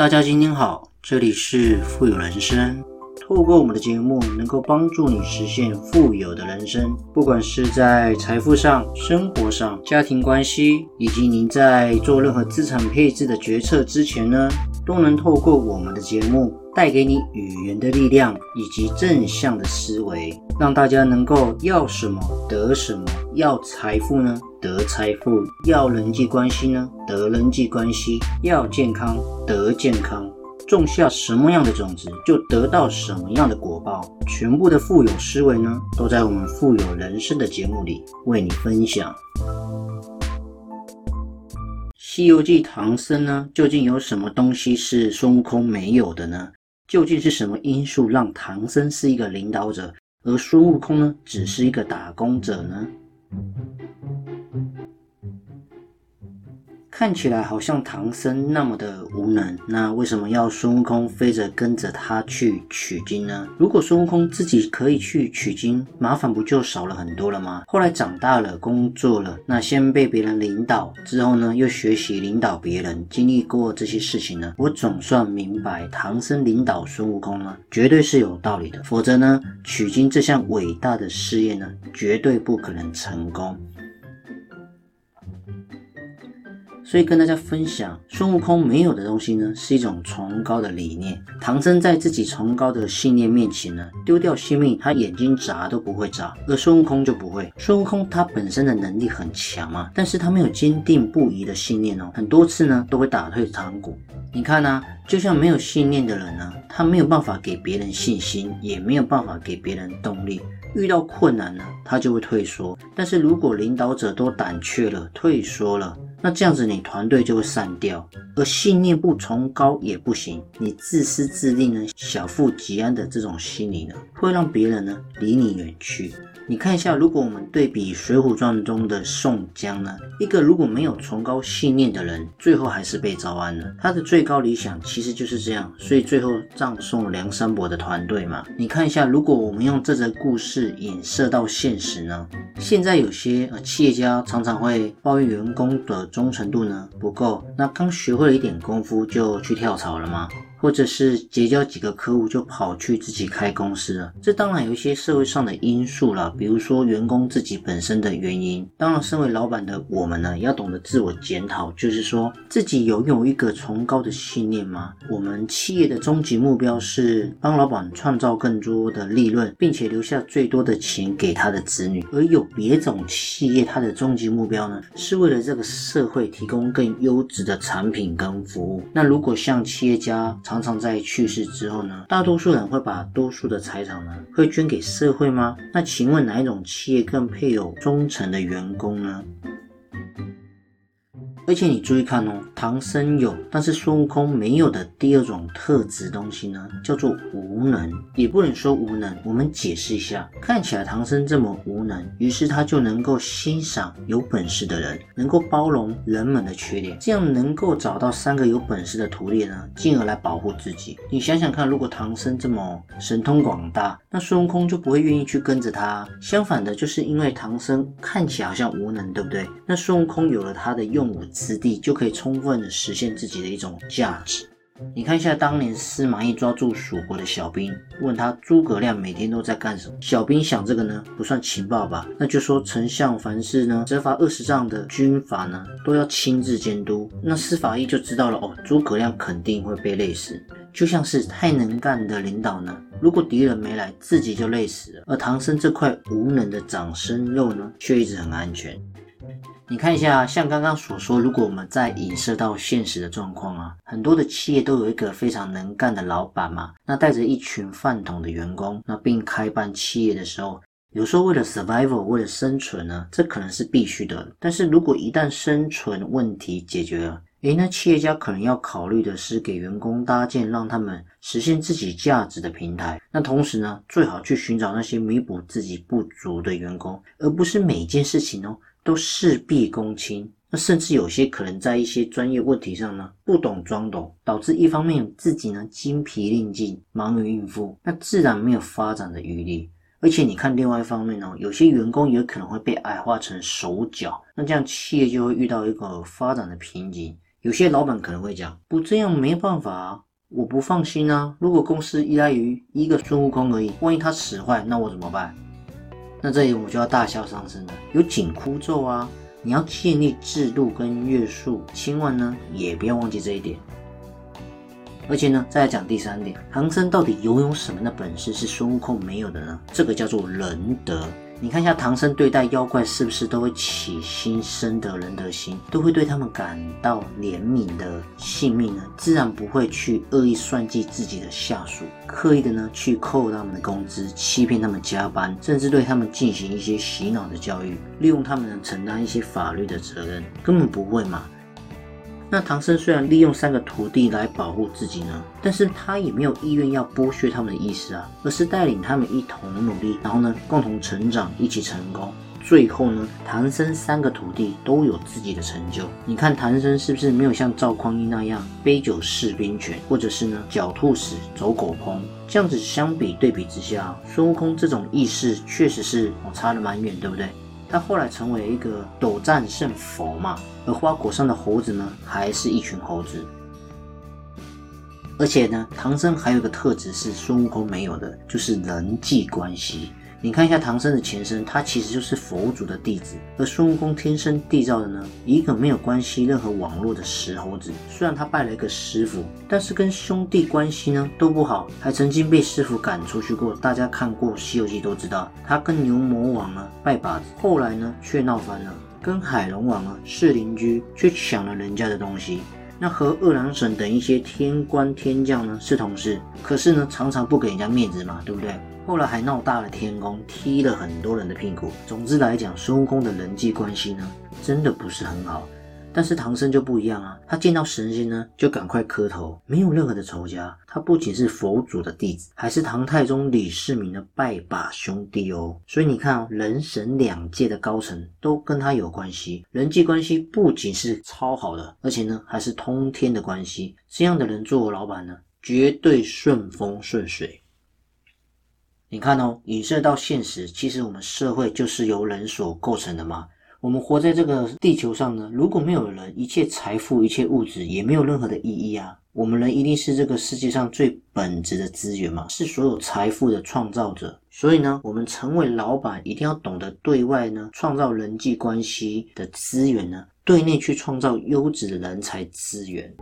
大家今天好，这里是富有人生。透过我们的节目，能够帮助你实现富有的人生。不管是在财富上、生活上、家庭关系，以及您在做任何资产配置的决策之前呢，都能透过我们的节目，带给你语言的力量以及正向的思维，让大家能够要什么得什么。要财富呢，得财富；要人际关系呢，得人际关系；要健康，得健康。种下什么样的种子，就得到什么样的果报。全部的富有思维呢，都在我们富有人生的节目里为你分享。《西游记》唐僧呢，究竟有什么东西是孙悟空没有的呢？究竟是什么因素让唐僧是一个领导者，而孙悟空呢，只是一个打工者呢？看起来好像唐僧那么的无能，那为什么要孙悟空飞着跟着他去取经呢？如果孙悟空自己可以去取经，麻烦不就少了很多了吗？后来长大了，工作了，那先被别人领导，之后呢又学习领导别人，经历过这些事情呢，我总算明白唐僧领导孙悟空呢，绝对是有道理的，否则呢，取经这项伟大的事业呢，绝对不可能成功。所以跟大家分享，孙悟空没有的东西呢，是一种崇高的理念。唐僧在自己崇高的信念面前呢，丢掉性命，他眼睛眨都不会眨，而孙悟空就不会。孙悟空他本身的能力很强嘛，但是他没有坚定不移的信念哦，很多次呢都会打退堂鼓。你看呢，就像没有信念的人呢，他没有办法给别人信心，也没有办法给别人动力。遇到困难呢，他就会退缩。但是如果领导者都胆怯了，退缩了。那这样子，你团队就会散掉，而信念不崇高也不行。你自私自利呢，小富即安的这种心理呢，会让别人呢离你远去。你看一下，如果我们对比《水浒传》中的宋江呢，一个如果没有崇高信念的人，最后还是被招安了。他的最高理想其实就是这样，所以最后葬送梁山伯的团队嘛。你看一下，如果我们用这则故事引射到现实呢，现在有些呃企业家常常会抱怨员工的忠诚度呢不够，那刚学会了一点功夫就去跳槽了吗？或者是结交几个客户就跑去自己开公司了，这当然有一些社会上的因素了，比如说员工自己本身的原因。当然，身为老板的我们呢，要懂得自我检讨，就是说自己有有一个崇高的信念吗？我们企业的终极目标是帮老板创造更多的利润，并且留下最多的钱给他的子女。而有别种企业，它的终极目标呢，是为了这个社会提供更优质的产品跟服务。那如果像企业家，常常在去世之后呢，大多数人会把多数的财产呢，会捐给社会吗？那请问哪一种企业更配有忠诚的员工呢？而且你注意看哦，唐僧有，但是孙悟空没有的第二种特质东西呢，叫做无能。也不能说无能，我们解释一下。看起来唐僧这么无能，于是他就能够欣赏有本事的人，能够包容人们的缺点，这样能够找到三个有本事的徒弟呢，进而来保护自己。你想想看，如果唐僧这么神通广大，那孙悟空就不会愿意去跟着他。相反的，就是因为唐僧看起来好像无能，对不对？那孙悟空有了他的用武。之地就可以充分的实现自己的一种价值。你看一下当年司马懿抓住蜀国的小兵，问他诸葛亮每天都在干什么？小兵想这个呢不算情报吧？那就说丞相凡事呢责罚二十丈的军阀呢都要亲自监督。那司马懿就知道了哦，诸葛亮肯定会被累死。就像是太能干的领导呢，如果敌人没来，自己就累死了。而唐僧这块无能的长生肉呢，却一直很安全。你看一下，像刚刚所说，如果我们再影射到现实的状况啊，很多的企业都有一个非常能干的老板嘛，那带着一群饭桶的员工，那并开办企业的时候，有时候为了 survival，为了生存呢，这可能是必须的。但是如果一旦生存问题解决了，诶，那企业家可能要考虑的是给员工搭建让他们实现自己价值的平台。那同时呢，最好去寻找那些弥补自己不足的员工，而不是每件事情哦。都事必躬亲，那甚至有些可能在一些专业问题上呢，不懂装懂，导致一方面自己呢精疲力尽，忙于应付，那自然没有发展的余地。而且你看另外一方面呢，有些员工也可能会被矮化成手脚，那这样企业就会遇到一个发展的瓶颈。有些老板可能会讲，不这样没办法啊，我不放心啊。如果公司依赖于一个孙悟空而已，万一他使坏，那我怎么办？那这里我就要大笑上身了，有紧箍咒啊，你要建立制度跟约束，千万呢也不要忘记这一点。而且呢，再来讲第三点，唐僧到底拥有什么样的本事是孙悟空没有的呢？这个叫做仁德。你看一下唐僧对待妖怪是不是都会起心生得仁德心，都会对他们感到怜悯的性命呢？自然不会去恶意算计自己的下属，刻意的呢去扣他们的工资，欺骗他们加班，甚至对他们进行一些洗脑的教育，利用他们呢承担一些法律的责任，根本不会嘛。那唐僧虽然利用三个徒弟来保护自己呢，但是他也没有意愿要剥削他们的意思啊，而是带领他们一同努力，然后呢共同成长，一起成功。最后呢，唐僧三个徒弟都有自己的成就。你看唐僧是不是没有像赵匡胤那样杯酒释兵权，或者是呢狡兔死走狗烹？这样子相比对比之下，孙悟空这种意识确实是差得蛮远，对不对？他后来成为一个斗战胜佛嘛，而花果山的猴子呢，还是一群猴子。而且呢，唐僧还有个特质是孙悟空没有的，就是人际关系。你看一下唐僧的前身，他其实就是佛祖的弟子，而孙悟空天生缔造的呢，一个没有关系任何网络的石猴子。虽然他拜了一个师傅，但是跟兄弟关系呢都不好，还曾经被师傅赶出去过。大家看过《西游记》都知道，他跟牛魔王呢拜把子，后来呢却闹翻了，跟海龙王啊是邻居，却抢了人家的东西。那和二郎神等一些天官天将呢是同事，可是呢常常不给人家面子嘛，对不对？后来还闹大了天宫，踢了很多人的屁股。总之来讲，孙悟空的人际关系呢，真的不是很好。但是唐僧就不一样啊，他见到神仙呢，就赶快磕头，没有任何的仇家。他不仅是佛祖的弟子，还是唐太宗李世民的拜把兄弟哦。所以你看哦，人神两界的高层都跟他有关系，人际关系不仅是超好的，而且呢，还是通天的关系。这样的人做我老板呢，绝对顺风顺水。你看哦，影射到现实，其实我们社会就是由人所构成的嘛。我们活在这个地球上呢，如果没有人，一切财富、一切物质也没有任何的意义啊。我们人一定是这个世界上最本质的资源嘛，是所有财富的创造者。所以呢，我们成为老板，一定要懂得对外呢创造人际关系的资源呢，对内去创造优质的人才资源。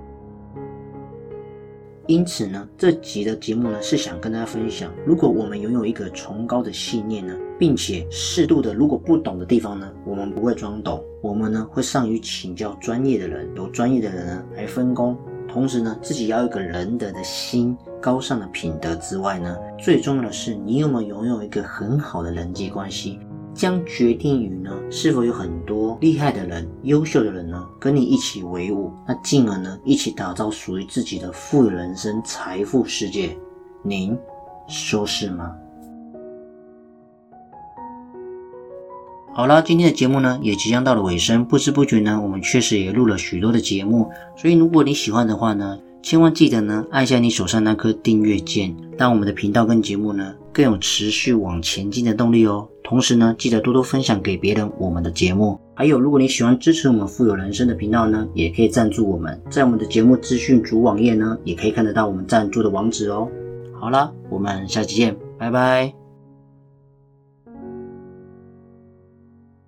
因此呢，这集的节目呢是想跟大家分享，如果我们拥有一个崇高的信念呢，并且适度的，如果不懂的地方呢，我们不会装懂，我们呢会善于请教专业的人，由专业的人呢来分工，同时呢自己要有一个仁德的心，高尚的品德之外呢，最重要的是你有没有拥有一个很好的人际关系。将决定于呢，是否有很多厉害的人、优秀的人呢，跟你一起为伍，那进而呢，一起打造属于自己的富有人生、财富世界。您说是吗？好了，今天的节目呢，也即将到了尾声，不知不觉呢，我们确实也录了许多的节目，所以如果你喜欢的话呢，千万记得呢，按下你手上那颗订阅键，让我们的频道跟节目呢，更有持续往前进的动力哦。同时呢，记得多多分享给别人我们的节目。还有，如果你喜欢支持我们富有人生的频道呢，也可以赞助我们，在我们的节目资讯主网页呢，也可以看得到我们赞助的网址哦。好了，我们下期见，拜拜。